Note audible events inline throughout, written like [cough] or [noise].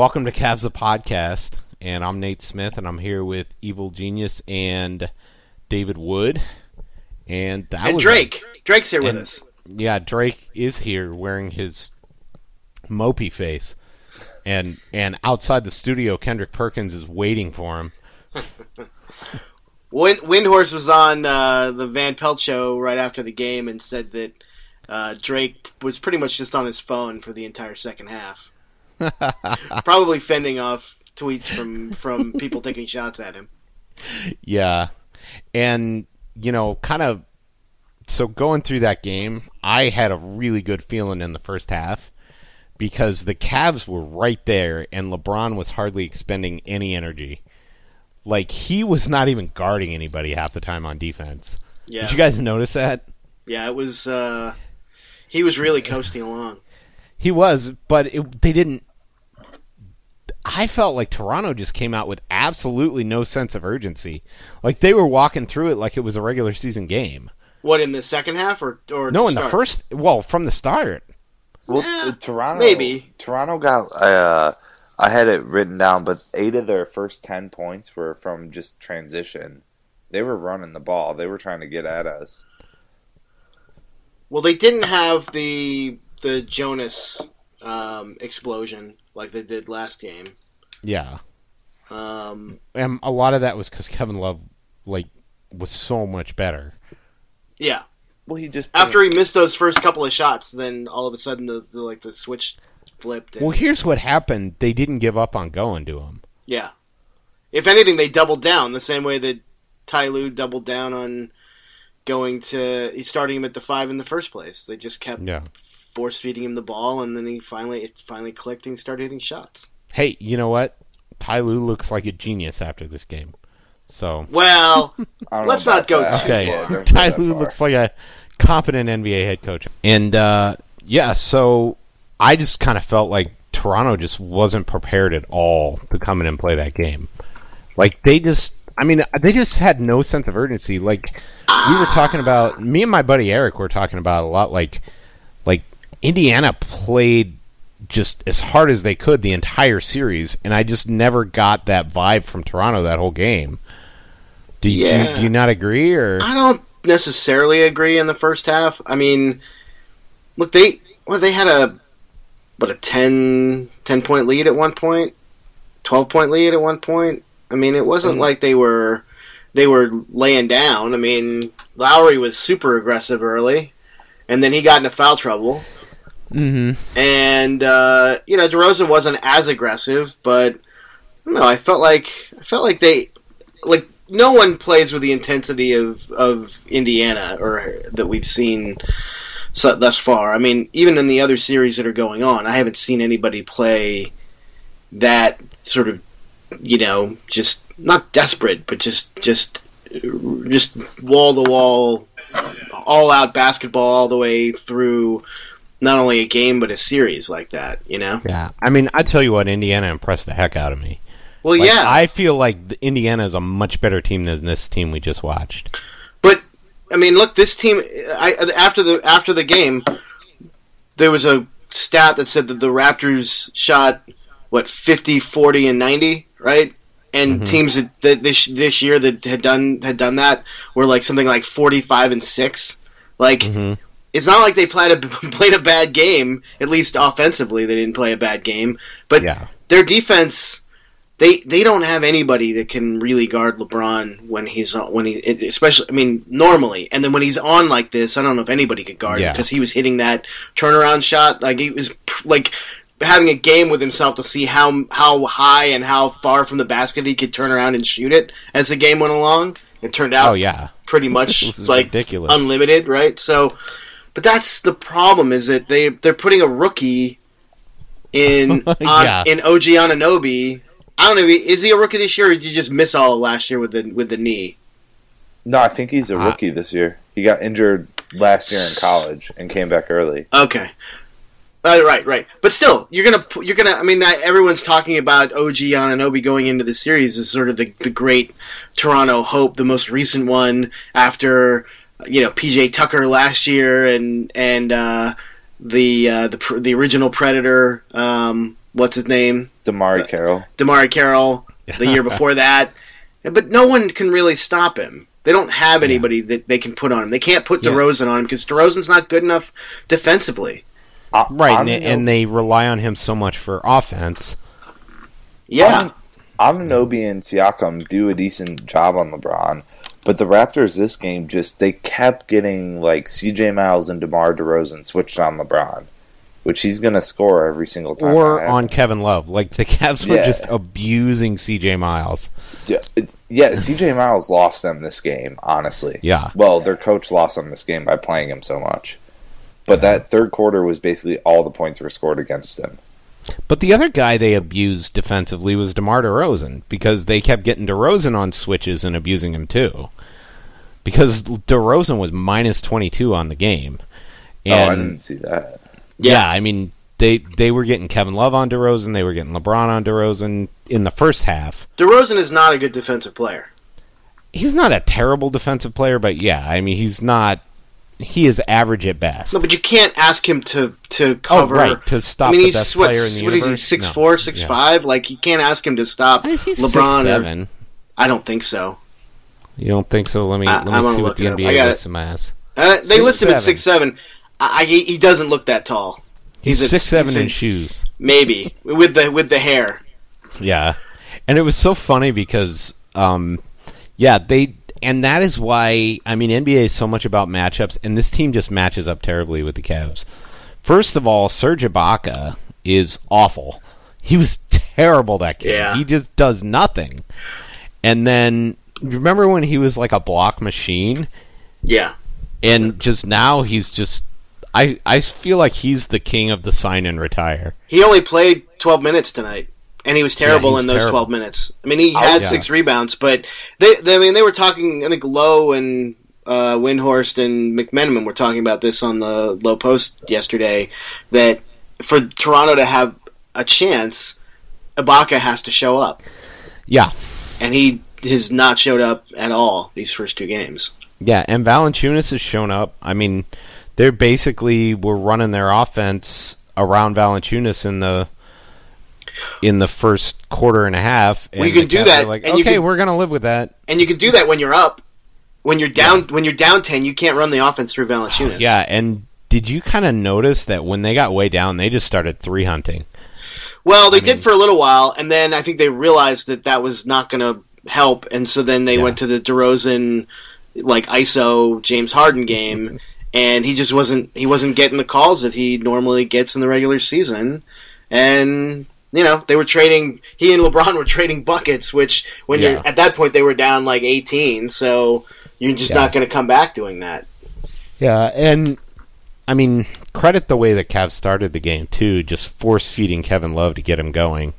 Welcome to Cavs the Podcast, and I'm Nate Smith, and I'm here with Evil Genius and David Wood, and that and was Drake. Drake's here with us. yeah, Drake is here wearing his mopey face, and and outside the studio, Kendrick Perkins is waiting for him. Wind, Windhorst was on uh, the Van Pelt show right after the game and said that uh, Drake was pretty much just on his phone for the entire second half, [laughs] probably fending off tweets from from people taking shots at him. Yeah, and you know, kind of. So going through that game, I had a really good feeling in the first half because the Cavs were right there, and LeBron was hardly expending any energy. Like he was not even guarding anybody half the time on defense. Yeah, Did you guys notice that? yeah, it was. Uh, he was really coasting along. He was, but it, they didn't. I felt like Toronto just came out with absolutely no sense of urgency. Like they were walking through it like it was a regular season game. What in the second half or or No, to in the start? first, well, from the start. Well, Yeah, uh, Toronto maybe. Toronto got. Uh, I had it written down, but eight of their first ten points were from just transition. They were running the ball. They were trying to get at us. Well, they didn't have the the Jonas um, explosion like they did last game. Yeah, Um, and a lot of that was because Kevin Love, like, was so much better. yeah, Well, he just after he missed those first couple of shots, then all of a sudden the, the like the switch flipped. And, Well, here's what happened: they didn't give up on going to him. yeah, if anything, they doubled down the same way that Ty Lue doubled down on going to starting him at the five in the first place. They just kept Yeah. Force feeding him the ball, and then he finally it finally clicked and he started hitting shots. Hey, you know what? Ty Lue looks like a genius after this game. So Well, [laughs] let's not go that. too Okay, Yeah, far. Ty that Lue far. looks like a competent NBA head coach. And uh, yeah, so I just kind of felt like Toronto just wasn't prepared at all to come in and play that game. Like they just, I mean, they just had no sense of urgency. Like we were talking about, me and my buddy Eric were talking about a lot. Like, like Indiana played just as hard as they could the entire series, and I just never got that vibe from Toronto that whole game. Do you, Yeah. do you not agree, or I don't necessarily agree in the first half. I mean, look, they well, they had a what a 10, 10 point lead at one point, twelve point lead at one point. I mean, it wasn't Mm. like they were they were laying down. I mean, Lowry was super aggressive early, and then he got into foul trouble. Hmm And uh, you know, DeRozan wasn't as aggressive, but no, I felt like I felt like they like no one plays with the intensity of of Indiana or that we've seen so, thus far. I mean, even in the other series that are going on, I haven't seen anybody play that sort of you know just not desperate, but just just just wall to wall, all out basketball all the way through not only a game but a series like that. You know? Yeah, I mean, I tell you what, Indiana impressed the heck out of me. Well, Like, yeah, I feel like Indiana is a much better team than this team we just watched. but I mean, look, this team. I after the after the game, there was a stat that said that the Raptors shot what 50, 40, and ninety, right? And Mhm. teams that, that this this year that had done had done that were like something like forty five and six. Like hmm it's not like they played a [laughs] played a bad game. At least offensively, they didn't play a bad game. But Yeah, their defense they they don't have anybody that can really guard LeBron when he's on, when he especially I mean normally and then when he's on like this I don't know if anybody could guard Yeah. because he was hitting that turnaround shot like he was like having a game with himself to see how how high and how far from the basket he could turn around and shoot it as the game went along it turned out Oh yeah, [laughs] pretty much like ridiculous. unlimited, right? So, but that's the problem is that they they're putting a rookie in [laughs] on, Yeah. in OG Anunoby. I don't know. Is he a rookie this year, or did you just miss all of last year with the with the knee? No, I think he's a Ah. rookie this year. He got injured last year in college and came back early. Okay. Uh, right, right, but still, you're gonna pu- you're gonna. I mean, that, everyone's talking about OG Anunoby going into the series as sort of the the great Toronto hope, the most recent one after you know PJ Tucker last year and and uh, the uh, the pr- the original Predator. Um, what's his name? DeMarre Carroll. DeMarre Carroll the year before that. But no one can really stop him. They don't have anybody that they can put on him. They can't put Yeah. DeRozan on him because DeRozan's not good enough defensively. I- right, and, don't and they rely on him so much for offense. Yeah. Anunoby and Siakam do a decent job on LeBron, but the Raptors this game just they kept getting like CJ Miles and DeMar DeRozan switched on LeBron, which he's gonna score every single time. or on. Kevin Love. Like the Cavs were Yeah. just abusing CJ Miles. Yeah, yeah, CJ Miles lost them this game. Honestly, Yeah. Well, their coach lost them this game by playing him so much. But that third quarter was basically all the points were scored against him. But the other guy they abused defensively was DeMar DeRozan because they kept getting DeRozan on switches and abusing him too. Because DeRozan was minus 22 on the game. oh, I And didn't see that. yeah, I mean they they were getting Kevin Love on DeRozan, they were getting LeBron on DeRozan in the first half. DeRozan is not a good defensive player. He's not a terrible defensive player, but yeah, I mean he's not he is average at best. No, but you can't ask him to to oh, cover. right, to stop I mean, the he's what? player in the what is he? Six No. four, six Yeah. five? Like you can't ask him to stop I LeBron. six or. I don't think so. You don't think so? Let me I- let me see what the it up. I NBA lists him as. Uh, they Six, list him at six seven. I, I, he he doesn't look that tall. He's, He's a- six seven he's a- in shoes. Maybe with the with the hair. Yeah, and it was so funny because, um, yeah, they and that is why I mean NBA is so much about matchups, and this team just matches up terribly with the Cavs. First of all, Serge Ibaka is awful. He was terrible that game. Yeah. He just does nothing. And then remember when he was like a block machine, Yeah. and just now he's just. I, I feel like he's the king of the sign and retire. He only played 12 minutes tonight, and he was terrible he's in those terrible. 12 minutes. I mean, he had yeah. six rebounds, but they, they, I mean, they were talking. I think Lowe and uh, Windhorst and McMenamin were talking about this on the Low Post yesterday. That for Toronto to have a chance, Ibaka has to show up, Yeah, and he has not showed up at all these first two games. Yeah, and Valanciunas has shown up. I mean, they're basically were running their offense around Valanciunas in the in the first quarter and a half. And Well, you can do that, Like, and okay, can- we're gonna live with that. And you can do that when you're up. When you're down, when you're down ten, you can't run the offense through Valanciunas. Yeah, and did you kind of notice that when they got way down, they just started three hunting? Well, they I mean- did for a little while, and then I think they realized that that was not going to help, and so then they Yeah. went to the DeRozan like ISO James Harden game, [laughs] and he just wasn't he wasn't getting the calls that he normally gets in the regular season, and you know they were trading he and LeBron [laughs] were trading buckets, which when Yeah. you're at that point they were down like 18, so you're just Yeah. not going to come back doing that. Yeah, and I mean, credit the way the Cavs started the game too, just force feeding Kevin Love to get him going.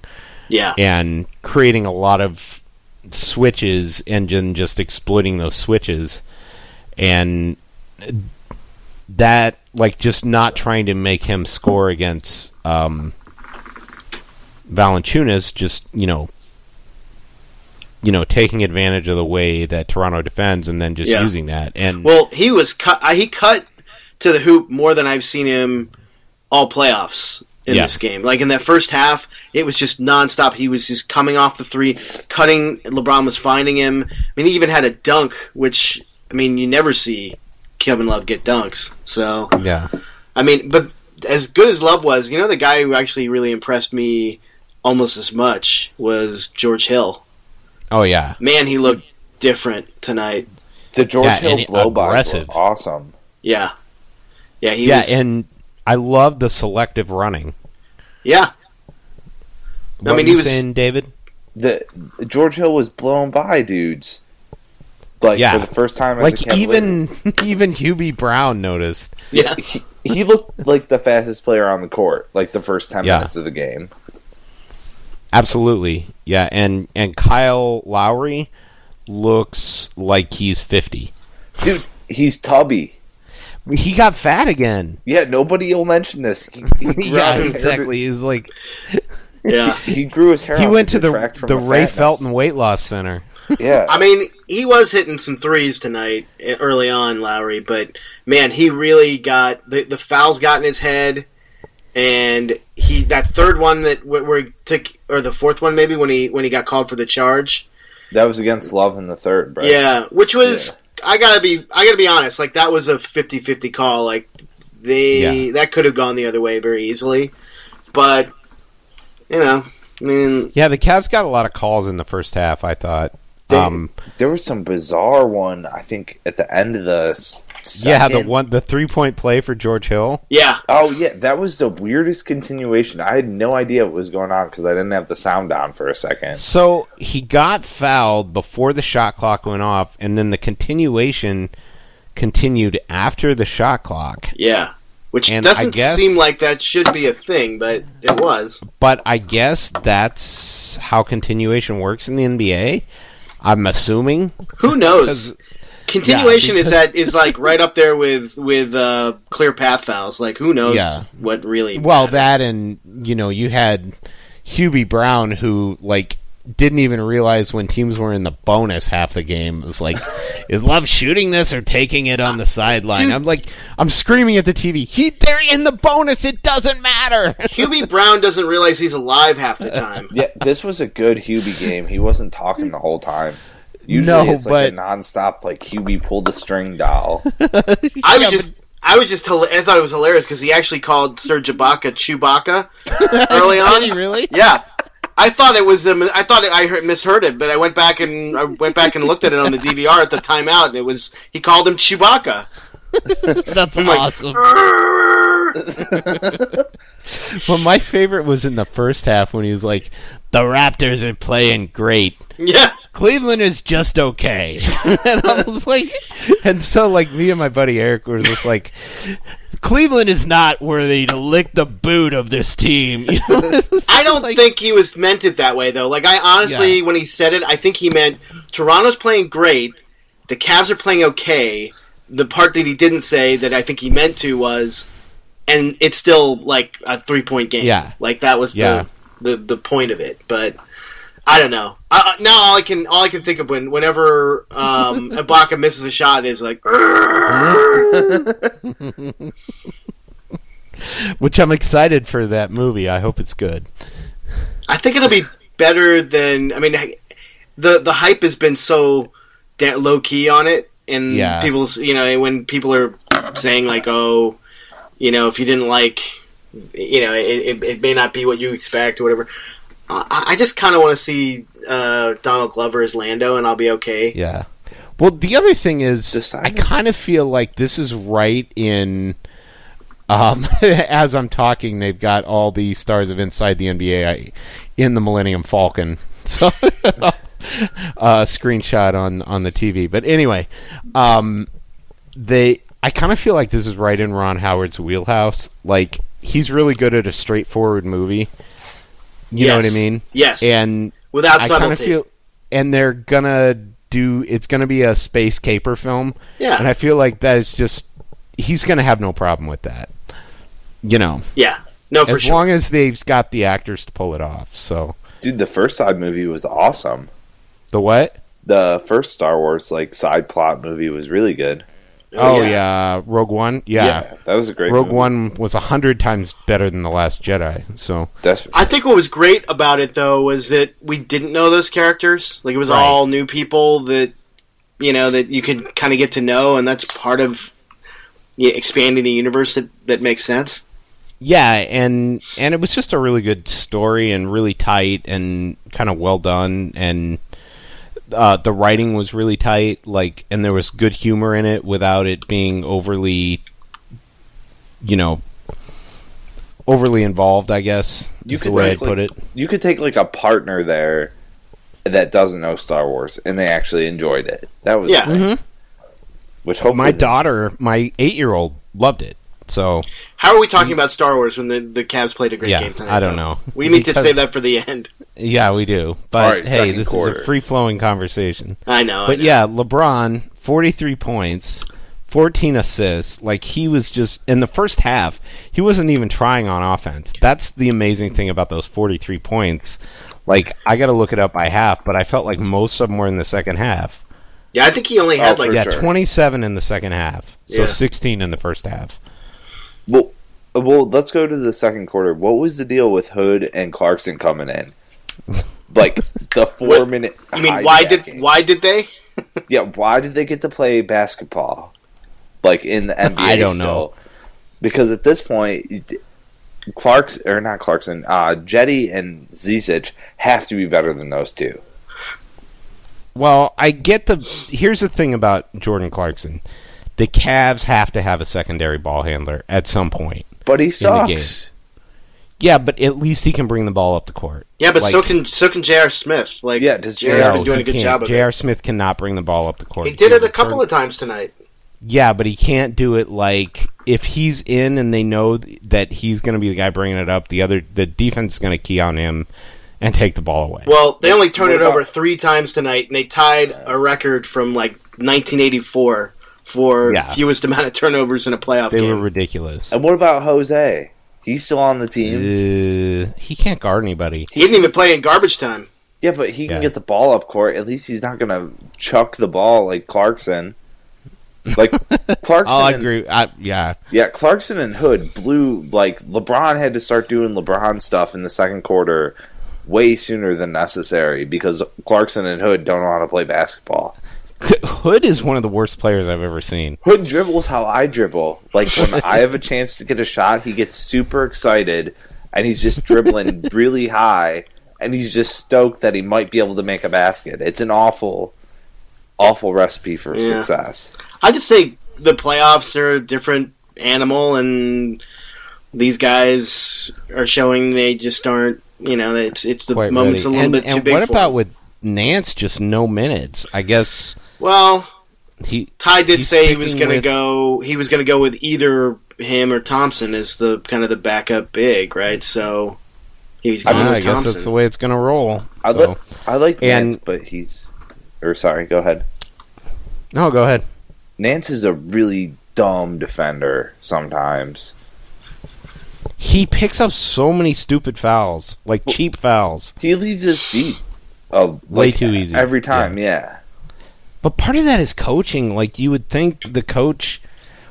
Yeah, and creating a lot of switches and then just exploiting those switches and that like just not trying to make him score against um Valanciunas just you know you know taking advantage of the way that Toronto defends and then just Yeah. using that and Well, he was cut. uh, He cut to the hoop more than I've seen him all playoffs in Yeah. this game. Like in that first half, it was just nonstop. He was just coming off the three, cutting. LeBron was finding him. I mean, he even had a dunk, which I mean, you never see Kevin Love get dunks. So yeah I mean, but as good as Love was, you know, the guy who actually really impressed me almost as much was George Hill. Oh yeah, Man, he looked different tonight. The George Yeah, Hill and blow bys aggressive. were awesome. Yeah, yeah, he yeah, was. and I love the selective running. yeah, What mean, were he was- saying, David. The George Hill was blown by dudes. Like Yeah. for the first time as Like Cavalier. even [laughs] even Hubie Brown noticed. yeah. he, he looked like the fastest player on the court, like the first ten Yeah. minutes of the game. Absolutely, yeah, and and Kyle Lowry looks like he's fifty. Dude, he's tubby. He got fat again. Yeah, nobody will mention this. He, he [laughs] grew yeah, out his hair exactly. He's like Yeah. [laughs] to- he grew his hair. he out went to the detract from the Ray fatness. Felton Weight Loss Center. Yeah, [laughs] I mean, he was hitting some threes tonight eh, early on, Lowry, but man, he really got the the fouls got in his head, and he that third one that wh- where he took or the fourth one maybe when he when he got called for the charge, that was against Love in the third, bro. yeah, which was I gotta be I gotta be honest, like that was a 50-50 call, like they Yeah. that could have gone the other way very easily, but you know, I mean, Yeah, the Cavs got a lot of calls in the first half. I thought. They- um, There was some bizarre one. I think at the end of the s- yeah, the one the three point play for George Hill. yeah, Oh yeah, that was the weirdest continuation. I had no idea what was going on because I didn't have the sound down for a second. So he got fouled before the shot clock went off, and then the continuation continued after the shot clock. yeah. Which And doesn't guess- seem like that should be a thing, but it was. But I guess that's how continuation works in the NBA. I'm assuming. Who knows? [laughs] Continuation Yeah, is that is like right up there with with uh, clear path fouls. Like who knows Yeah. what really? Well, matters. that and you know you had Hubie Brown who like didn't even realize when teams were in the bonus half the game. It was like, [laughs] is Love shooting this or taking it on the uh, sideline? Dude. I'm like, I'm screaming at the TV. He, they're in the bonus. It doesn't matter. [laughs] Hubie Brown doesn't realize he's alive half the time. Yeah, this was a good Hubie game. He wasn't talking the whole time. Usually No, it's like a but- nonstop like Hubie pulled the string doll. [laughs] I was just. I was just. hila- I thought it was hilarious because he actually called Serge Ibaka Chewbacca [laughs] early on. Did he really? Yeah, I thought it was. Um, I thought it, I heard, misheard it, but I went back and I went back and looked at it on the DVR at the timeout, and it was he called him Chewbacca. [laughs] That's like, awesome. [laughs] Well, my favorite was in the first half when he was like, "The Raptors are playing great. yeah, Cleveland is just okay." [laughs] and I was like, and so like me and my buddy Eric were just like, "Cleveland is not worthy to lick the boot of this team." You know? [laughs] I don't like- think he was meant it that way though. Like I honestly, Yeah. when he said it, I think he meant Toronto's playing great, the Cavs are playing okay. The part that he didn't say that I think he meant to was, and it's still like a three point game. Yeah. like that was Yeah. the, the the point of it. But I don't know. I, I- now all I can all I can think of when whenever um, [laughs] Ibaka misses a shot is like. Which I'm excited for that movie. I hope it's good. I think it'll be better than. I mean, the the hype has been so low key on it, and Yeah. people's you know when people are saying like, oh, you know, if you didn't like, you know, it, it, it may not be what you expect or whatever. I, I just kind of want to see uh, Donald Glover as Lando, and I'll be okay. Yeah. Well, the other thing is, Decide- I kind of feel like this is right in. Um, [laughs] as I'm talking, they've got all the stars of Inside the NBA in the Millennium Falcon. [laughs] So, [laughs] uh, screenshot on on the TV. But anyway, um, they. I kind of feel like this is right in Ron Howard's wheelhouse. Like he's really good at a straightforward movie. You know what I mean? Yes, And without I kind of subtlety. feel, and they're gonna do. It's gonna be a space caper film, yeah, and I feel like that is just. He's gonna have no problem with that. You know, yeah, no, for as sure. long as they've got the actors to pull it off. So Dude, the first side movie was awesome. the what? The first Star Wars like side plot movie was really good. Oh, oh yeah. Rogue One. Yeah, that was a great Rogue movie. One was a hundred times better than the Last Jedi. So That's I think what was great about it though was that we didn't know those characters. Like it was Right. all new people that you know that you could kind of get to know, and that's part of yeah, expanding the universe that, that makes sense. yeah, and and it was just a really good story and really tight and kind of well done and uh, the writing was really tight like and there was good humor in it without it being overly you know overly involved I guess You is the could way I'd take, like- put it You could take like a partner there that doesn't know Star Wars and they actually enjoyed it. That was Yeah. the thing. Mhm. which hopefully my daughter my 8 year old loved it so How are we talking about Star Wars when the, the Cavs played a great Yeah, game tonight? I don't though? know. We need to Because- save that for the end. Yeah we do but All right, hey this quarter. is a free flowing conversation I know. I But know. yeah, LeBron, 43 points, 14 assists. Like he was just in the first half, he wasn't even trying on offense. That's the amazing thing about those 43 points. Like I got to look it up by half, but I felt like most of them were in the second half. yeah, I think he only had Oh, like yeah, sure. 27 in the second half. So Yeah. 16 in the first half. Well, uh, well, let's go to the second quarter. What was the deal with Hood and Clarkson coming in? Like the four What- minute. I mean, why did hijacking. why did they? Yeah, why did they get to play basketball? Like in the NBA? I don't still? know. Because at this point, it- Clark's or not Clarkson, uh, Jetty and Zizic have to be better than those two. Well, I get the. Here's the thing about Jordan Clarkson: the Cavs have to have a secondary ball handler at some point. But he the game. sucks. Yeah, but at least he can bring the ball up the court. Yeah, but so can so can J.R. Smith. Like Yeah, does J.R.'s J.R. been doing a good job of J.R. it. Smith cannot bring the ball up the court. He did it a couple turn- of times tonight. Yeah, but he can't do it like if he's in and they know that he's going to be the guy bringing it up. The other, the defense is going to key on him and take the ball away. Well, they only turned it over three times tonight, and they tied a record from like 1984 for Yeah. fewest amount of turnovers in a playoff they were game. ridiculous. And what about Jose? He's still on the team. Uh, he can't guard anybody. he didn't even play in garbage time. Yeah, but he can Yeah. get the ball up court. At least he's not going to chuck the ball like Clarkson. Like [laughs] Clarkson, I'll and- agree. I, yeah, yeah, Clarkson and Hood blew. Like LeBron had to start doing LeBron stuff in the second quarter way sooner than necessary because Clarkson and Hood don't know how to play basketball. [laughs] Hood is one of the worst players I've ever seen. Hood dribbles how I dribble. Like when [laughs] I have a chance to get a shot, he gets super excited and he's just dribbling [laughs] really high and he's just stoked that he might be able to make a basket. It's an awful awful recipe for Yeah. success. I just think the playoffs are a different animal, and these guys are showing they just aren't. You know, it's it's the Quite moment's ready. a little and, bit too and big what for about them. with Nance? Just no minutes. I guess Well, he. Ty did say he was going to with- go. He was going to go with either him or Thompson as the kind of the backup big, right? So he's I going I with guess Thompson. that's the way it's going to roll. I, so. li- I like And- Nance, but he's or sorry, go ahead. No, go ahead. Nance is a really dumb defender sometimes. He picks up so many stupid fouls, like cheap fouls. He leaves his feet uh, Way too easy. every time. Yeah. But part of that is coaching. Like you would think the coach.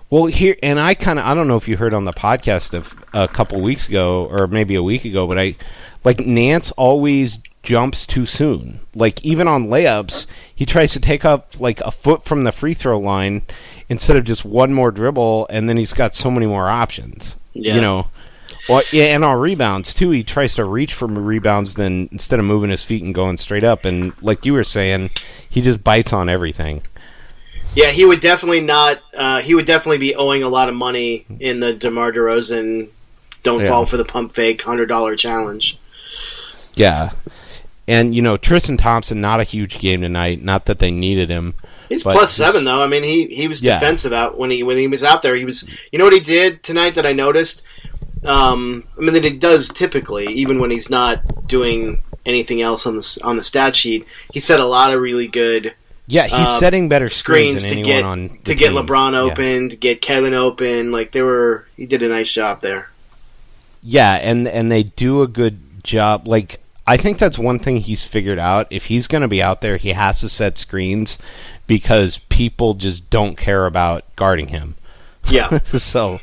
Well, here and I kind of I don't know if you heard on the podcast of a couple weeks ago or maybe a week ago, but I like Nance always jumps too soon. Like even on layups, he tries to take up like a foot from the free throw line instead of just one more dribble, and then he's got so many more options. Yeah. You know. Well, yeah, and on rebounds too, he tries to reach for rebounds then instead of moving his feet and going straight up. And like you were saying, he just bites on everything. Yeah, he would definitely not. Uh, he would definitely be owing a lot of money in the DeMar DeRozan "Don't Yeah. fall for the pump fake" hundred dollar challenge. Yeah. And, you know, Tristan Thompson, not a huge game tonight. Not that they needed him. He's plus seven though. I mean, he he was Yeah. defensive out when he when he was out there. He was. You know what he did tonight that I noticed. Um, I mean that he does typically, even when he's not doing anything else on the on the stat sheet. He set a lot of really good Yeah, he's Uh, setting better screens, screens to get on to the get team. LeBron Yeah. to get Kevin open. Like they were, he did a nice job there. Yeah, and and they do a good job. Like I think that's one thing he's figured out. If he's going to be out there, he has to set screens because people just don't care about guarding him. Yeah, [laughs] so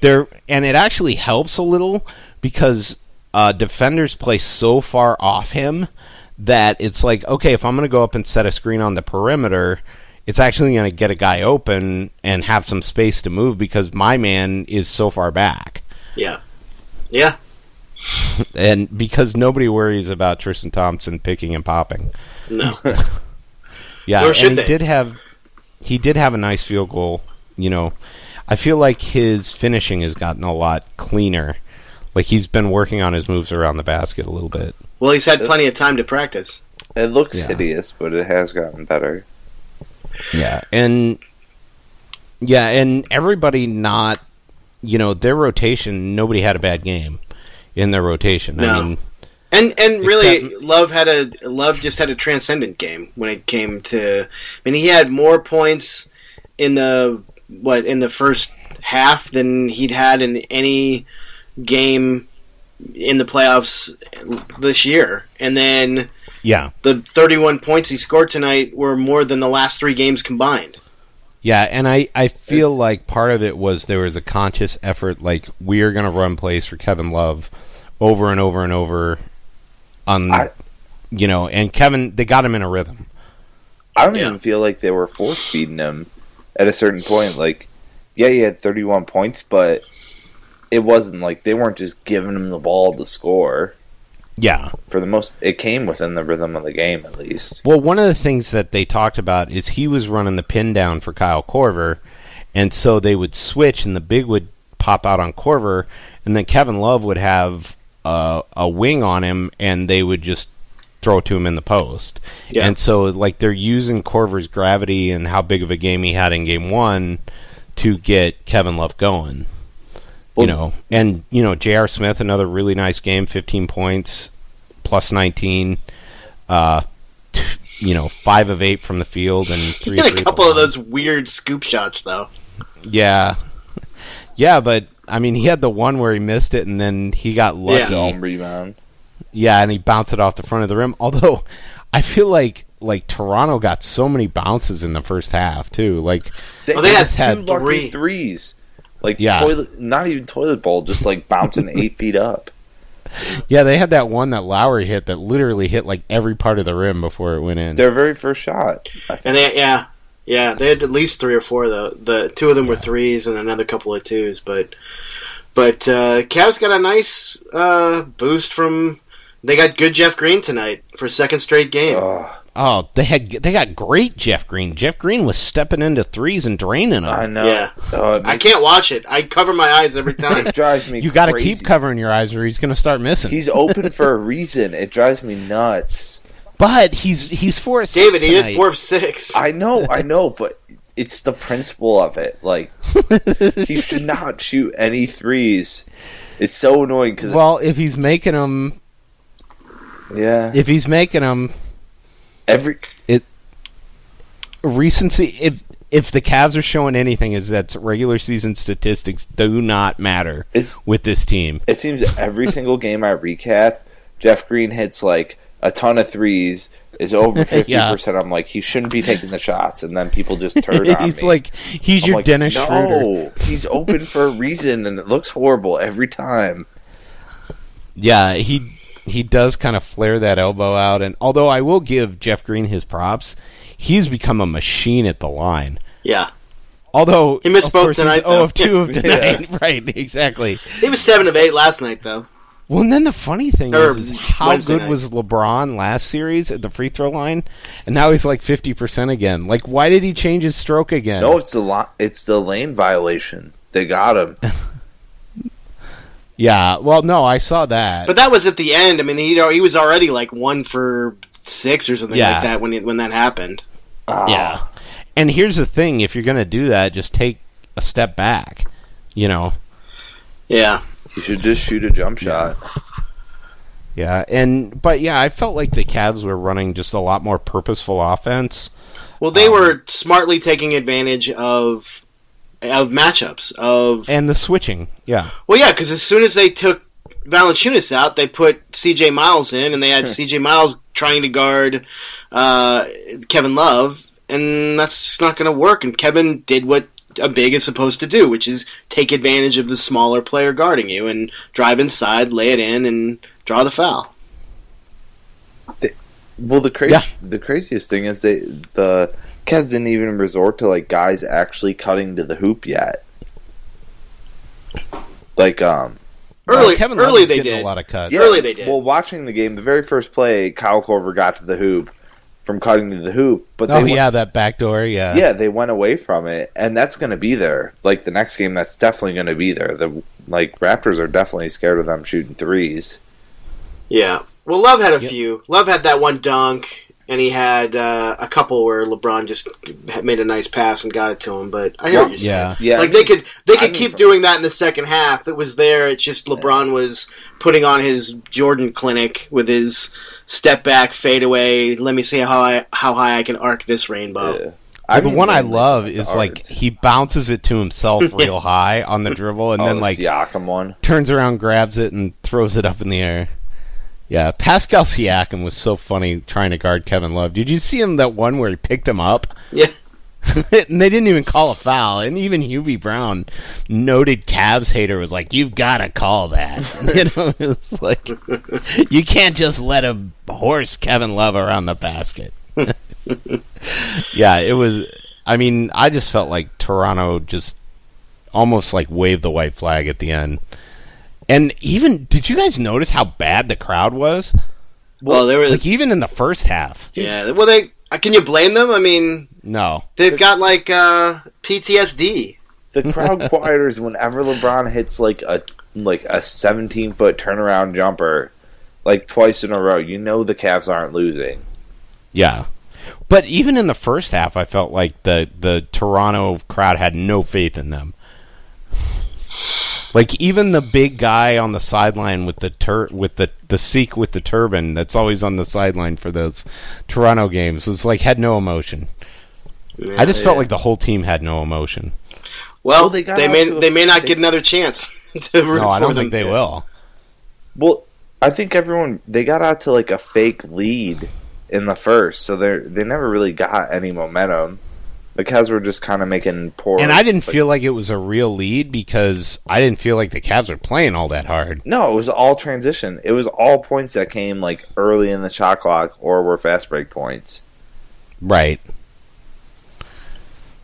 there, and it actually helps a little because uh, defenders play so far off him that it's like, okay, if I'm going to go up and set a screen on the perimeter, it's actually going to get a guy open and have some space to move because my man is so far back. yeah. Yeah. [laughs] and because nobody worries about Tristan Thompson picking and popping. No. [laughs] Yeah, and he they. did have he did have a nice field goal. You know, I feel like his finishing has gotten a lot cleaner. Like he's been working on his moves around the basket a little bit. Well, he's had plenty of time to practice. It looks Yeah. hideous, but it has gotten better. Yeah, and yeah, and everybody not, you know, their rotation. Nobody had a bad game in their rotation. No. I mean, And and really, Except- Love had a Love just had a transcendent game when it came to. I mean, he had more points in the what in the first half than he'd had in any game in the playoffs this year, and then yeah, the 31 points he scored tonight were more than the last three games combined. yeah, and I I feel It's- like part of it was there was a conscious effort. Like we are going to run plays for Kevin Love over and over and over on. I- you know, and Kevin, they got him in a rhythm. I don't Yeah. even feel like they were force feeding him at a certain point. Like, yeah, he had 31 points, but it wasn't like they weren't just giving him the ball to score. Yeah, For the most, it came within the rhythm of the game, at least. Well, one of the things that they talked about is he was running the pin down for Kyle Korver, and so they would switch, and the big would pop out on Korver, and then Kevin Love would have uh, a wing on him, and they would just throw it to him in the post. Yeah. And so, like, they're using Korver's gravity and how big of a game he had in game one to get Kevin Love going. Well- you know, and you know, J.R. Smith, another really nice game, 15 points, plus 19. Uh, t- you know, five of eight from the field and [laughs] He three. had three a at the couple of those weird scoop shots though. Yeah, yeah, but I mean, he had the one where he missed it, and then he got lucky. Yeah. Dome rebound. Yeah, and he bounced it off the front of the rim. [laughs] Although, I feel like like Toronto got so many bounces in the first half too. Like, They, Well, they had just had two lucky three. threes. Like Yeah. toilet, not even toilet bowl, just like bouncing [laughs] eight feet up. yeah, they had that one that Lowry hit that literally hit like every part of the rim before it went in. Their very first shot. And they, yeah, yeah, they had at least three or four though. The two of them were threes and another couple of twos. But but uh, Cavs got a nice uh, boost from. They got good Jeff Green tonight for second straight game. Ugh, Oh, they had they got great Jeff Green. Jeff Green was stepping into threes and draining them. I know. Yeah. Oh, it I can't watch it. I cover my eyes every [laughs] time. It drives me. You got to keep covering your eyes, or he's going to start missing. He's open for a reason. It drives me nuts. but he's he's four. six David, he did four of six. I know, I know, but it's the principle of it. Like [laughs] he should not shoot any threes. It's so annoying because Well, if he's making them, yeah, if he's making them, every it recency. If if the Cavs are showing anything, is that regular season statistics do not matter it's with this team. it seems every [laughs] single game I recap, Jeff Green hits like a ton of threes. Is over [laughs] fifty percent. I'm like he shouldn't be taking the shots, and then people just turn on [laughs] he's me. like he's I'm your like, Dennis Schroeder. he's open for a reason, and it looks horrible every time. Yeah, he he does kind of flare that elbow out, and although I will give Jeff Green his props, he's become a machine at the line. yeah, Although He missed of both course, tonight, Oh, of two of [laughs] Yeah. [laughs] right? Exactly. he was seven of eight last night though. Well, and then the funny thing is, is how Wednesday good night. was LeBron last series at the free throw line, and now he's like fifty percent again. Like, why did he change his stroke again? No, it's the li- it's the lane violation. They got him. [laughs] Yeah, well, no, I saw that. But that was at the end. I mean, he, you know, he was already like one for six or something Yeah. like that when it, when that happened. Ah, yeah, and here's the thing: if you're gonna do that, just take a step back. You know. Yeah, You should just shoot a jump shot. Yeah, and but yeah, I felt like the Cavs were running just a lot more purposeful offense. Well, they Um, were smartly taking advantage of of matchups of And the switching, yeah. well, yeah, because as soon as they took Valanciunas out, they put C.J. Miles in, and they had [laughs] C.J. Miles trying to guard uh, Kevin Love, and that's not going to work. And Kevin did what a big is supposed to do, which is take advantage of the smaller player guarding you and drive inside, lay it in, and draw the foul. Well, the crazy Yeah. the craziest thing is they the Cavs didn't even resort to like guys actually cutting to the hoop yet. Like um, Early, Uh, Kevin early they did. a lot of cuts. Yeah, Early they did. Well, watching the game, the very first play, Kyle Korver got to the hoop from cutting to the hoop, but they Oh went- yeah, that back door. Yeah. yeah, they went away from it, and that's going to be there. Like the next game, that's definitely going to be there. The like Raptors are definitely scared of them shooting threes. Yeah. Well, Love had a Yep. few. Love had that one dunk, and he had uh, a couple where LeBron just made a nice pass and got it to him. But I hear what you're saying. Yeah. Yeah, like they could they I could mean, keep from- doing that in the second half. It was there. It's just LeBron was putting on his Jordan clinic with his step back fadeaway. Let me see how I how high I can arc this rainbow. Yeah. Yeah, the mean, one I love from is the like he bounces it to himself [laughs] real high on the dribble, and oh, then the like Siakam one. turns around, grabs it, and throws it up in the air. Yeah, Pascal Siakam was so funny trying to guard Kevin Love. Did you see him that one where he picked him up? Yeah. [laughs] and they didn't even call a foul. And even Hubie Brown, noted Cavs hater, was like, "You've got to call that." [laughs] you know, [laughs] it's like you can't just let him horse Kevin Love around the basket. yeah, it was. I mean, I just felt like Toronto just almost like waved the white flag at the end. And even, did you guys notice how bad the crowd was? Well, they were Like even in the first half. yeah. Well, they uh, can you blame them? I mean, No. they've got like uh, PTSD. The crowd [laughs] quieters whenever LeBron hits like a like a 17 foot turnaround jumper, like twice in a row. You know the Cavs aren't losing. Yeah. But even in the first half, I felt like the the Toronto crowd had no faith in them. Like even the big guy on the sideline with the tur- with the the Sikh with the turban that's always on the sideline for those Toronto games was like had no emotion. I just felt like the whole team had no emotion. well, Well, they they, may out a- they may not they- get another chance [laughs] to root No, I don't them. think they will. Well, I think everyone they got out to like a fake lead in the first, so they they never really got any momentum. The Cavs were just kind of making poor. And I didn't like- feel like it was a real lead because I didn't feel like the Cavs were playing all that hard. No, it was all transition. It was all points that came like early in the shot clock or were fast break points. Right.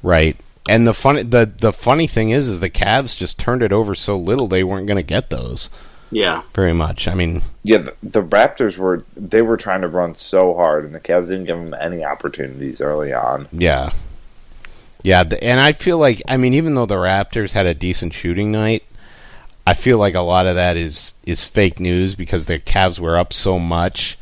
Right. And the funny the the funny thing is is the Cavs just turned it over so little they weren't going to get those Yeah, very much. I mean, Yeah, the, the Raptors were they were trying to run so hard, and the Cavs didn't give them any opportunities early on. yeah. Yeah, and I feel like I mean even though the Raptors had a decent shooting night, I feel like a lot of that is is fake news because the Cavs were up so much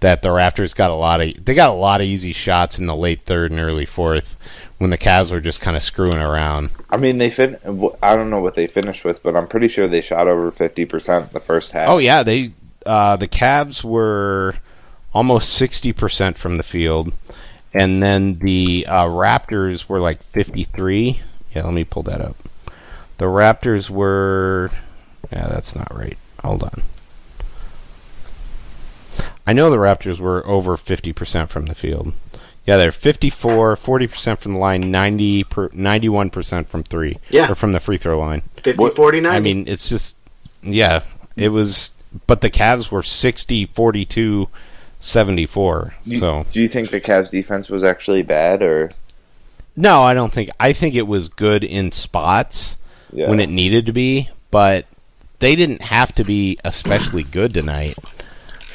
that the Raptors got a lot of they got a lot of easy shots in the late third and early fourth when the Cavs were just kind of screwing around. I mean, they fin. I don't know what they finished with, but I'm pretty sure they shot over fifty percent the first half. Oh yeah, they uh, the Cavs were almost sixty percent from the field, and then the uh, Raptors were like fifty three. Yeah, let me pull that up. The Raptors were. Yeah, that's not right. Hold on. I know the Raptors were over fifty percent from the field. Yeah, they're 54, 40% from the line, 90 per, 91% from three. Yeah. Or from the free throw line. 50, 40, 90. I mean, it's just yeah, it was but the Cavs were 60 42 74. You- So, do you think the Cavs defense was actually bad, or no, I don't think I think it was good in spots yeah? when it needed to be, but they didn't have to be especially good tonight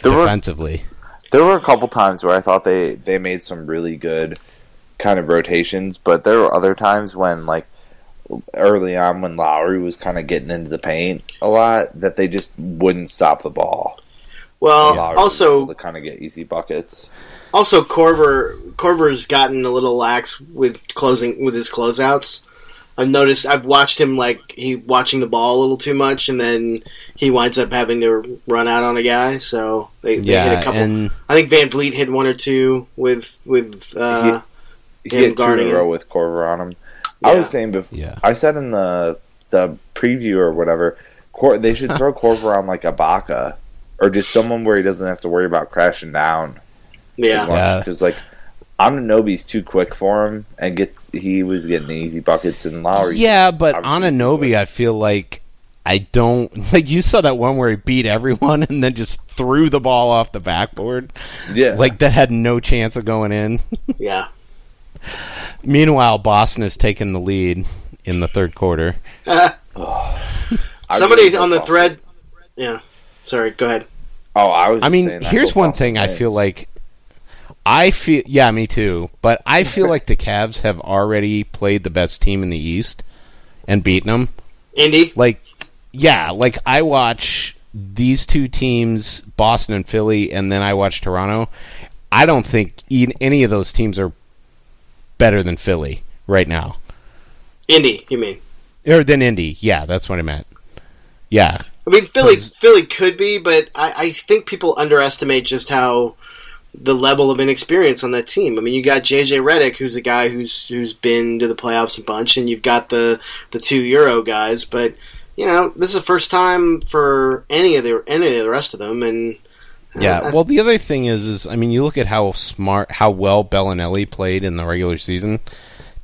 there were defensively. there were a couple times where I thought they they made some really good kind of rotations, but there were other times when like early on when Lowry was kind of getting into the paint a lot that they just wouldn't stop the ball. Well, also to kind of get easy buckets. Also, Korver Korver's gotten a little lax with closing with his closeouts. I've noticed. I've watched him like he watching the ball a little too much, and then he winds up having to run out on a guy. So they, they Yeah, hit a couple. and I think VanVleet hit one or two with with. Uh, He Him hit two in guarding a row with Korver on him. I was saying before. yeah. I said in the the preview or whatever, Cor- they should [laughs] throw Korver on like Ibaka or just someone where he doesn't have to worry about crashing down yeah, Yeah. because like Anunoby's too quick for him and gets he was getting the easy buckets and Lowry. Yeah, but obviously too Ananobi. I feel like I don't [laughs] like. You saw that one where he beat everyone [laughs] and then just threw the ball off the backboard, yeah, like that had no chance of going in. [laughs] yeah. Meanwhile, Boston has taken the lead in the third quarter. [sighs] I Somebody really on the hope thread, Yeah. Sorry. Go ahead. Oh, I was. I just mean, saying, here's hope one thing I feel like I feel yeah, me too. But I [laughs] feel like the Cavs have already played the best team in the East and beaten them. Indy. Like yeah, like I watch these two teams, Boston and Philly, and then I watch Toronto. I don't think e- any of those teams are better than Philly right now. Indy. You mean? Or than Indy. Yeah, that's what I meant. Yeah. I mean, Philly. Philly could be, but I, I think people underestimate just how the level of inexperience on that team. I mean, you got JJ Redick, who's a guy who's who's been to the playoffs a bunch, and you've got the the two Euro guys. But you know, this is the first time for any of the any of the rest of them, and uh, Yeah. Well, the other thing is, is I mean, you look at how smart, how well Belinelli played in the regular season.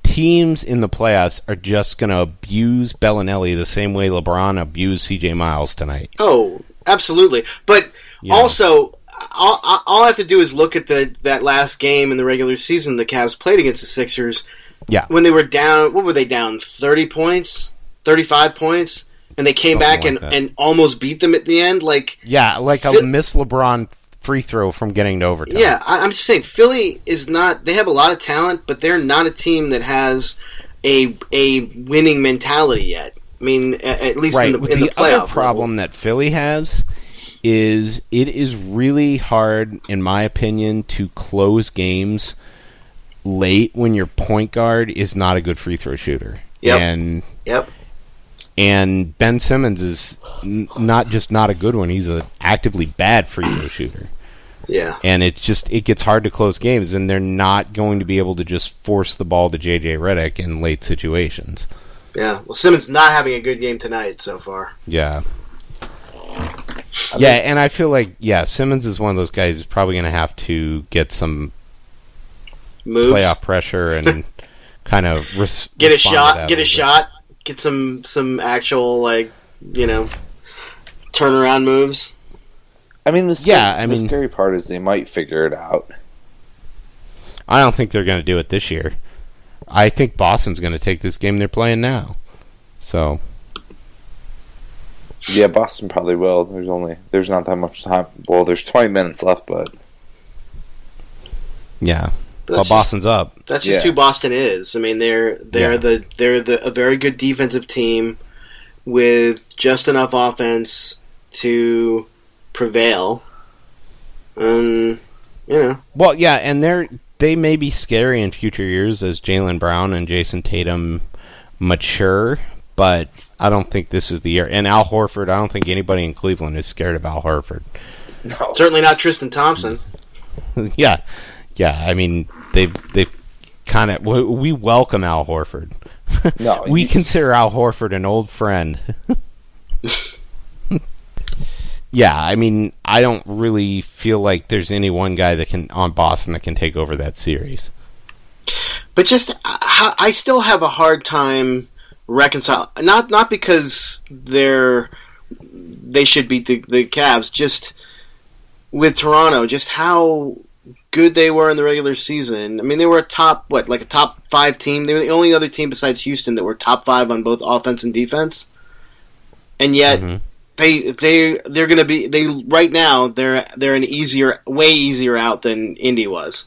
Teams in the playoffs are just going to abuse Belinelli the same way LeBron abused C.J. Miles tonight. Oh, absolutely. But also, all, all- all I have to do is look at the that last game in the regular season the Cavs played against the Sixers. Yeah. When they were down, what were they down? Thirty points, thirty-five points, and they came Something back like and, that. and almost beat them at the end. Like, Yeah, like a Phil- miss LeBron free throw from getting to overtime. yeah, I, I'm just saying, Philly is not. They have a lot of talent, but they're not a team that has a a winning mentality yet. I mean, a- at least right. in the, in the, the other level. problem that Philly has is it is really hard, in my opinion, to close games late when your point guard is not a good free throw shooter. Yep. And Yep. And Ben Simmons is n- not just not a good one; he's an actively bad free throw [clears throat] shooter. Yeah. And it just it gets hard to close games, and they're not going to be able to just force the ball to JJ Redick in late situations. Yeah. Well, Simmons not having a good game tonight so far. Yeah. yeah, and I feel like yeah, Simmons is one of those guys who's probably going to have to get some Moves. playoff pressure and [laughs] kind of res- get a shot, get a bit. shot, get some some actual like you know turnaround moves. I mean, the sc- Yeah, I mean, the scary part is they might figure it out. I don't think they're going to do it this year. I think Boston's going to take this game they're playing now. So Yeah, Boston probably will. There's only there's not that much time. Well, there's 20 minutes left, but yeah, But well, that's just, Boston's up. that's just Yeah. who Boston is. I mean, they're they're Yeah. the they're the a very good defensive team with just enough offense to prevail. And you know, Well, yeah, and they're they may be scary in future years as Jaylen Brown and Jayson Tatum mature, but I don't think this is the year. And Al Horford, I don't think anybody in Cleveland is scared of Al Horford. certainly not Tristan Thompson. [laughs] yeah, yeah. I mean, they've they've kind of we, we welcome Al Horford. [laughs] No, we consider Al Horford an old friend. [laughs] yeah, I mean, I don't really feel like there's any one guy that can on Boston that can take over that series. But just uh, I, I still have a hard time reconcile not not because they're they should beat the the Cavs just with Toronto just how good they were in the regular season. I mean they were a top what like a top 5 team. They were the only other team besides Houston that were top 5 on both offense and defense. And yet Mhm. they they they're going to be they right now they're they're an easier way easier out than Indy was.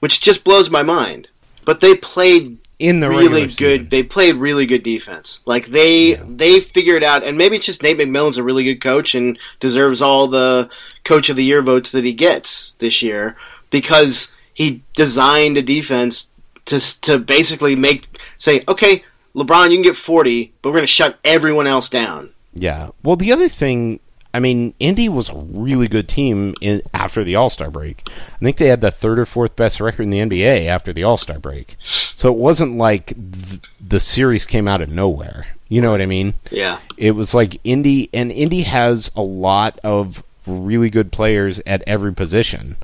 Which just blows my mind. But they played In the really good. season. They played really good defense. Like they Yeah. they figured out, and maybe it's just Nate McMillan's a really good coach and deserves all the coach of the year votes that he gets this year because he designed a defense to to basically make say, okay, LeBron, you can get forty, but we're going to shut everyone else down. Yeah. Well, the other thing, I mean, Indy was a really good team in, after the All Star break. I think they had the third or fourth best record in the NBA after the All Star break. So it wasn't like th- the series came out of nowhere. You know what I mean? Yeah, It was like Indy, and Indy has a lot of really good players at every position,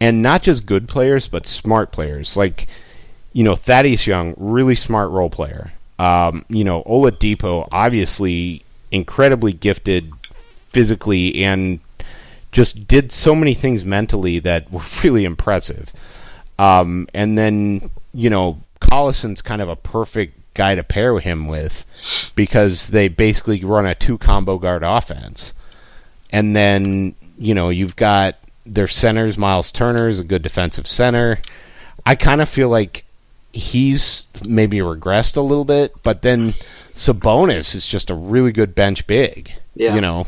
and not just good players, but smart players. Like, you know, Thaddeus Young, really smart role player. Um, you know, Oladipo, obviously incredibly gifted physically and just did so many things mentally that were [laughs] really impressive. Um, and then, you know, Collison's kind of a perfect guy to pair him with because they basically run a two combo guard offense. and then you know you've got their centers. Miles Turner is a good defensive center. I kind of feel like he's maybe regressed a little bit, but then Sabonis is just a really good bench big. Yeah. You know,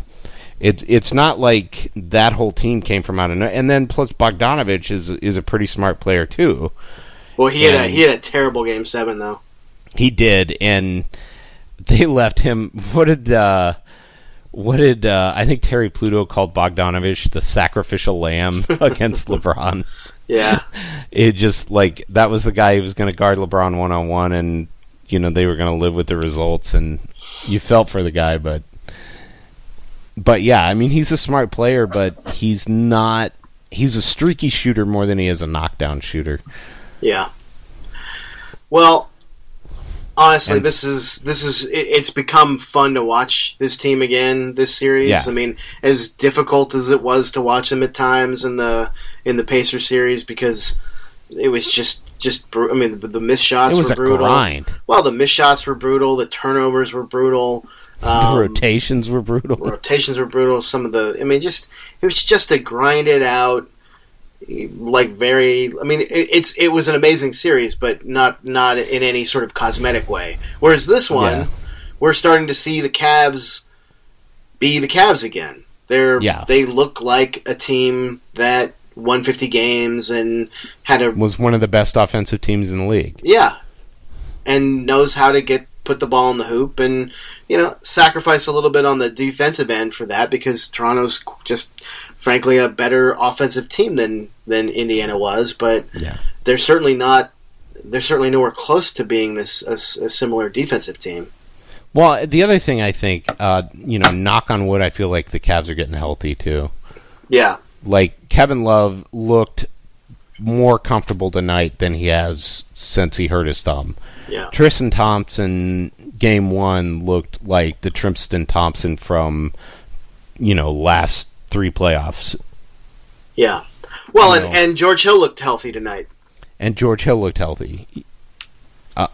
it's it's not like that whole team came from out of nowhere. And then plus Bogdanovich is is a pretty smart player too. Well, he had a he had a terrible game seven though. He did, and they left him. [laughs] What did uh, what did uh, I think Terry Pluto called Bogdanovich the sacrificial lamb [laughs] against [laughs] LeBron? Yeah, [laughs] It just like that was the guy who was going to guard LeBron one on one, and you know they were going to live with the results, and you felt for the guy, but but yeah, I mean he's a smart player, but he's not. He's a streaky shooter more than he is a knockdown shooter. yeah. Well, honestly, And- this is this is it, it's become fun to watch this team again. This series. Yeah. I mean, as difficult as it was to watch them at times in the in the Pacer series because it was just just. bru- I mean, the, the missed shots It was were a brutal. grind. Well, the missed shots were brutal. The turnovers were brutal. The Um, rotations were brutal. rotations were brutal. Some of the, I mean, just it was just a grinded out, like very. I mean, it, it's it was an amazing series, but not not in any sort of cosmetic way. Whereas this one, Yeah. we're starting to see the Cavs be the Cavs again. They're Yeah. they look like a team that won 50 games and had a Was one of the best offensive teams in the league. yeah, and knows how to get put the ball in the hoop and you know sacrifice a little bit on the defensive end for that because Toronto's just frankly a better offensive team than than Indiana was, but Yeah. they're certainly not. They're certainly nowhere close to being this a, a similar defensive team. Well, the other thing I think, uh, you know, knock on wood, I feel like the Cavs are getting healthy too. Yeah, Like Kevin Love looked more comfortable tonight than he has since he hurt his thumb. Yeah, Tristan Thompson, game one, looked like the Tristan Thompson from, you know, last three playoffs. yeah. Well, You and, know. and George Hill looked healthy tonight. and George Hill looked healthy. Uh,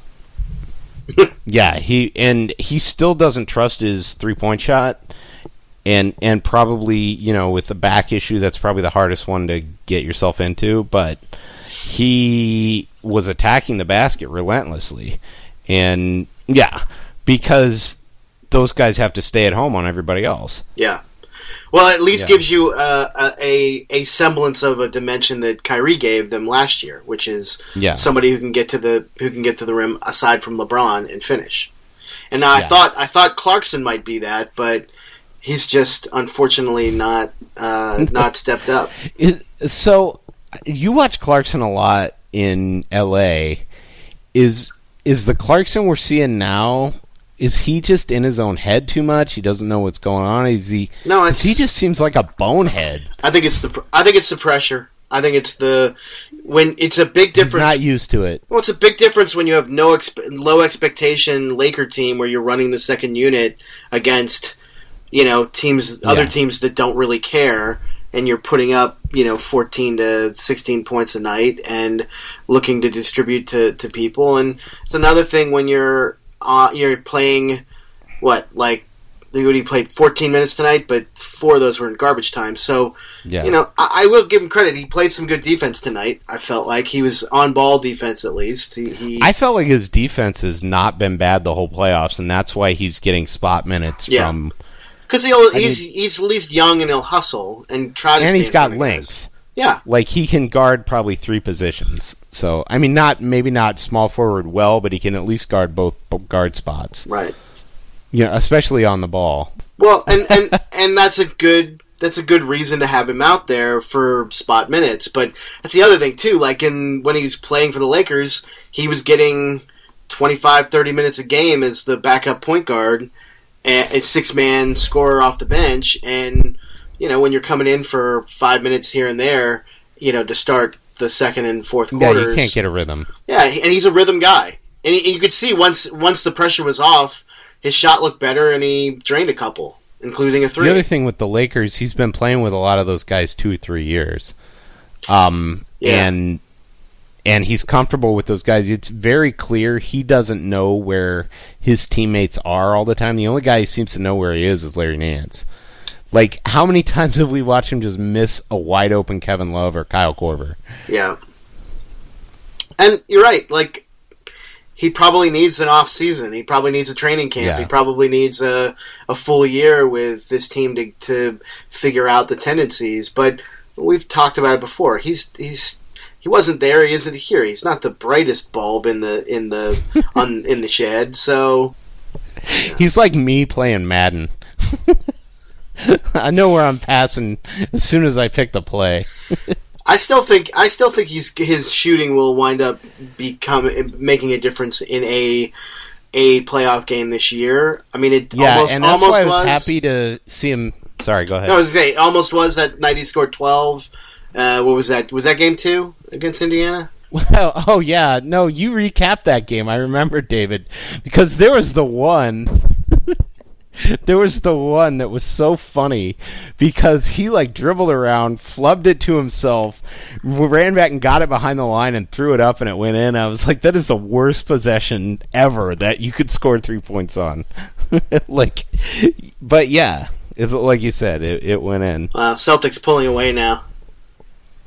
[laughs] yeah, he and he still doesn't trust his three point shot, and and probably you know with the back issue that's probably the hardest one to get yourself into. But he was attacking the basket relentlessly, and yeah, because those guys have to stay at home on everybody else. Yeah. Well, at least Yeah. gives you uh, a, a semblance of a dimension that Kyrie gave them last year, which is Yeah. somebody who can get to the who can get to the rim aside from LeBron and finish. And now I thought I thought Clarkson might be that, but he's just unfortunately not uh, [laughs] not stepped up. So you watch Clarkson a lot in L.A. Is is the Clarkson we're seeing now? Is he just in his own head too much? He doesn't know what's going on. Is he? No, it's he just seems like a bonehead. I think it's the I think it's the pressure. I think it's the when it's a big He's difference. not used to it. Well, it's a big difference when you have no expe- low expectation Laker team where you're running the second unit against you know teams other Yeah. teams that don't really care and you're putting up you know 14 to 16 points a night and looking to distribute to, to people and it's another thing when you're uh, you're playing what like he played 14 minutes tonight but four of those were in garbage time so Yeah. you know, I, I will give him credit. He played some good defense tonight. I felt like he was on ball defense at least. He, he I felt like his defense has not been bad the whole playoffs, and that's why he's getting spot minutes Yeah. from. Because he'll he's he's at least young and he'll hustle and try to. And he's got length. Yeah, Like he can guard probably three positions. So I mean, not maybe not small forward well, but he can at least guard both both guard spots. right. Yeah, especially on the ball. Well, and and [laughs] and that's a good that's a good reason to have him out there for spot minutes. But that's the other thing too. Like in when he's playing for the Lakers, he was getting 25, 30 minutes a game as the backup point guard, and a six man scorer off the bench. And you know when you're coming in for five minutes here and there, you know to start the second and fourth quarters, Yeah, you can't get a rhythm. Yeah, and he's a rhythm guy, and, he, and you could see once once the pressure was off, his shot looked better, and he drained a couple, including a three. The other thing with the Lakers, he's been playing with a lot of those guys two or three years, um, Yeah. and and he's comfortable with those guys. It's very clear he doesn't know where his teammates are all the time. The only guy who seems to know where he is is Larry Nance. Like, how many [laughs] times have we watched him just miss a wide open Kevin Love or Kyle Korver? Yeah. And you're right. Like he probably needs an off season. He probably needs a training camp. Yeah. He probably needs a a full year with this team to to figure out the tendencies. But we've talked about it before. He's he's he wasn't there. He isn't here. He's not the brightest bulb in the in the [laughs] on in the shed. So He's like me playing Madden. [laughs] I know where I'm passing as soon as I pick the play. [laughs] I still think I still think he's his shooting will wind up become making a difference in a a playoff game this year. I mean, it Yeah, almost and that's almost why I was, was happy to see him. Sorry, go ahead. No, I was say it almost was that night he scored twelve. Uh, what was that? Was that game two against Indiana? Well, [laughs] oh yeah, no, you recapped that game. I remember David because there was the one. [laughs] there was the one that was so funny because he like dribbled around, flubbed it to himself, ran back and got it behind the line and threw it up and it went in. I was like, that is the worst possession ever that you could score three points on. [laughs] like, but yeah, it's like you said, it, it went in. Uh, Celtics pulling away now.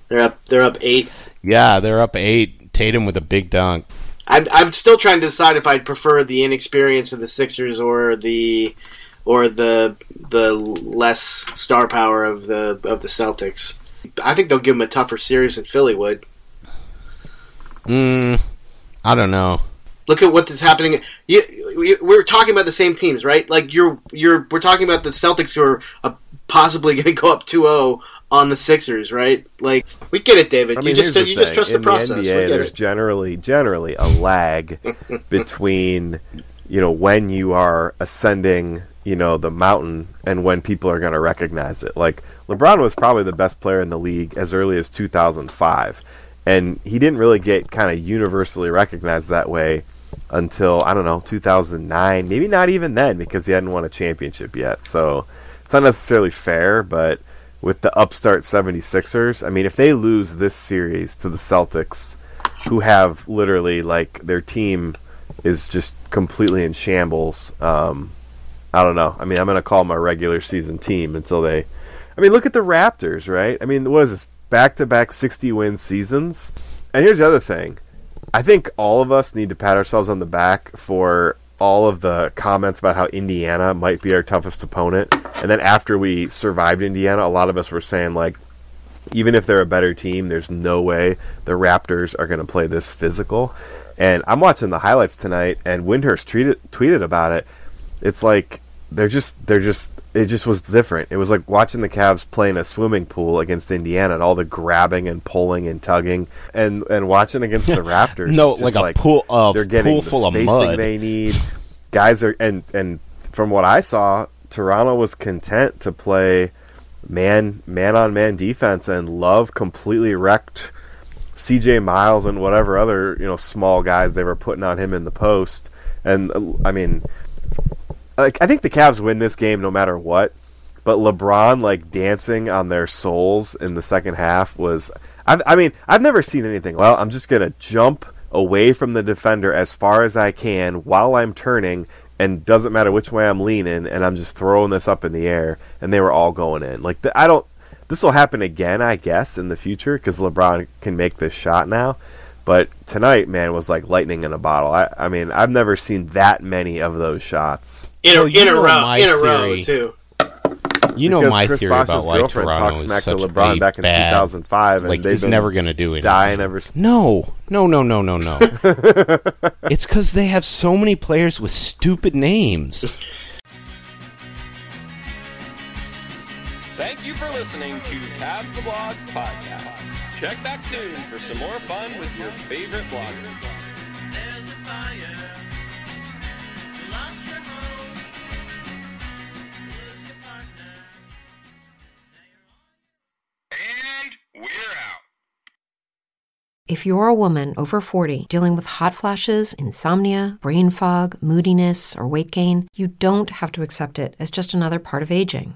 They're up. They're up eight. Yeah, they're up eight. Tatum with a big dunk. I'm, I'm still trying to decide if I'd prefer the inexperience of the Sixers or the or the the less star power of the of the Celtics. I think they'll give them a tougher series than Philly would. Mm, I don't know. Look at what's happening. You, we- we're talking about the same teams, right? Like you're you're we're talking about the Celtics who are uh, possibly going to go up 2-0 on the Sixers, right? Like we get it, David. I mean, you just you just trust the process. The NBA, there's it. generally generally a lag [laughs] between you know when you are ascending you know the mountain and when people are going to recognize it. Like LeBron was probably the best player in the league as early as 2005, and he didn't really get kind of universally recognized that way until I don't know 2009, maybe not even then because he hadn't won a championship yet. So it's not necessarily fair, but with the upstart 76ers, I mean if they lose this series to the Celtics who have literally like their team is just completely in shambles. Um, I don't know. I mean, I'm going to call a regular season team until they. I mean, look at the Raptors, right? I mean, what is this? Back to back 60 win seasons? And here's the other thing. I think all of us need to pat ourselves on the back for all of the comments about how Indiana might be our toughest opponent. And then after we survived Indiana, a lot of us were saying, like, even if they're a better team, there's no way the Raptors are going to play this physical. And I'm watching the highlights tonight, and Windhorst tweeted tweeted about it. It's like they're just they're just it just was different. It was like watching the Cavs play in a swimming pool against Indiana, and all the grabbing and pulling and tugging, and and watching against the [laughs] Raptors. No, like a pool- a they're getting pool the full of spacing they need. Guys are and and from what I saw, Toronto was content to play man man on man defense, and Love completely wrecked CJ Miles and whatever other you know small guys they were putting on him in the post. And uh, I mean, like I think the Cavs win this game no matter what. But LeBron like dancing on their souls in the second half was. I, I mean, I've never seen anything. Well, I'm just gonna jump away from the defender as far as I can while I'm turning, and doesn't matter which way I'm leaning, and I'm just throwing this up in the air, and they were all going in. Like the, I don't. This will happen again, I guess, in the future because LeBron can make this shot now. But tonight, man, was like lightning in a bottle. I, I mean, I've never seen that many of those shots. in a, So in a row, in a row too. You know Because my Chris theory Bosh's about why girlfriend Toronto talked is smack to such LeBron a back in bad, 2005, and like they've he's never going to do it. dying ever. s- No, no, no, no, no, no. [laughs] it's because they have so many players with stupid names. Thank you for listening to Cavs the Blogs podcast. Check back soon for some more fun with your favorite bloggers. There's a fire. You lost your home. Lose your partner. Now you're on. And we're out. If you're a woman over 40 dealing with hot flashes, insomnia, brain fog, moodiness, or weight gain, you don't have to accept it as just another part of aging.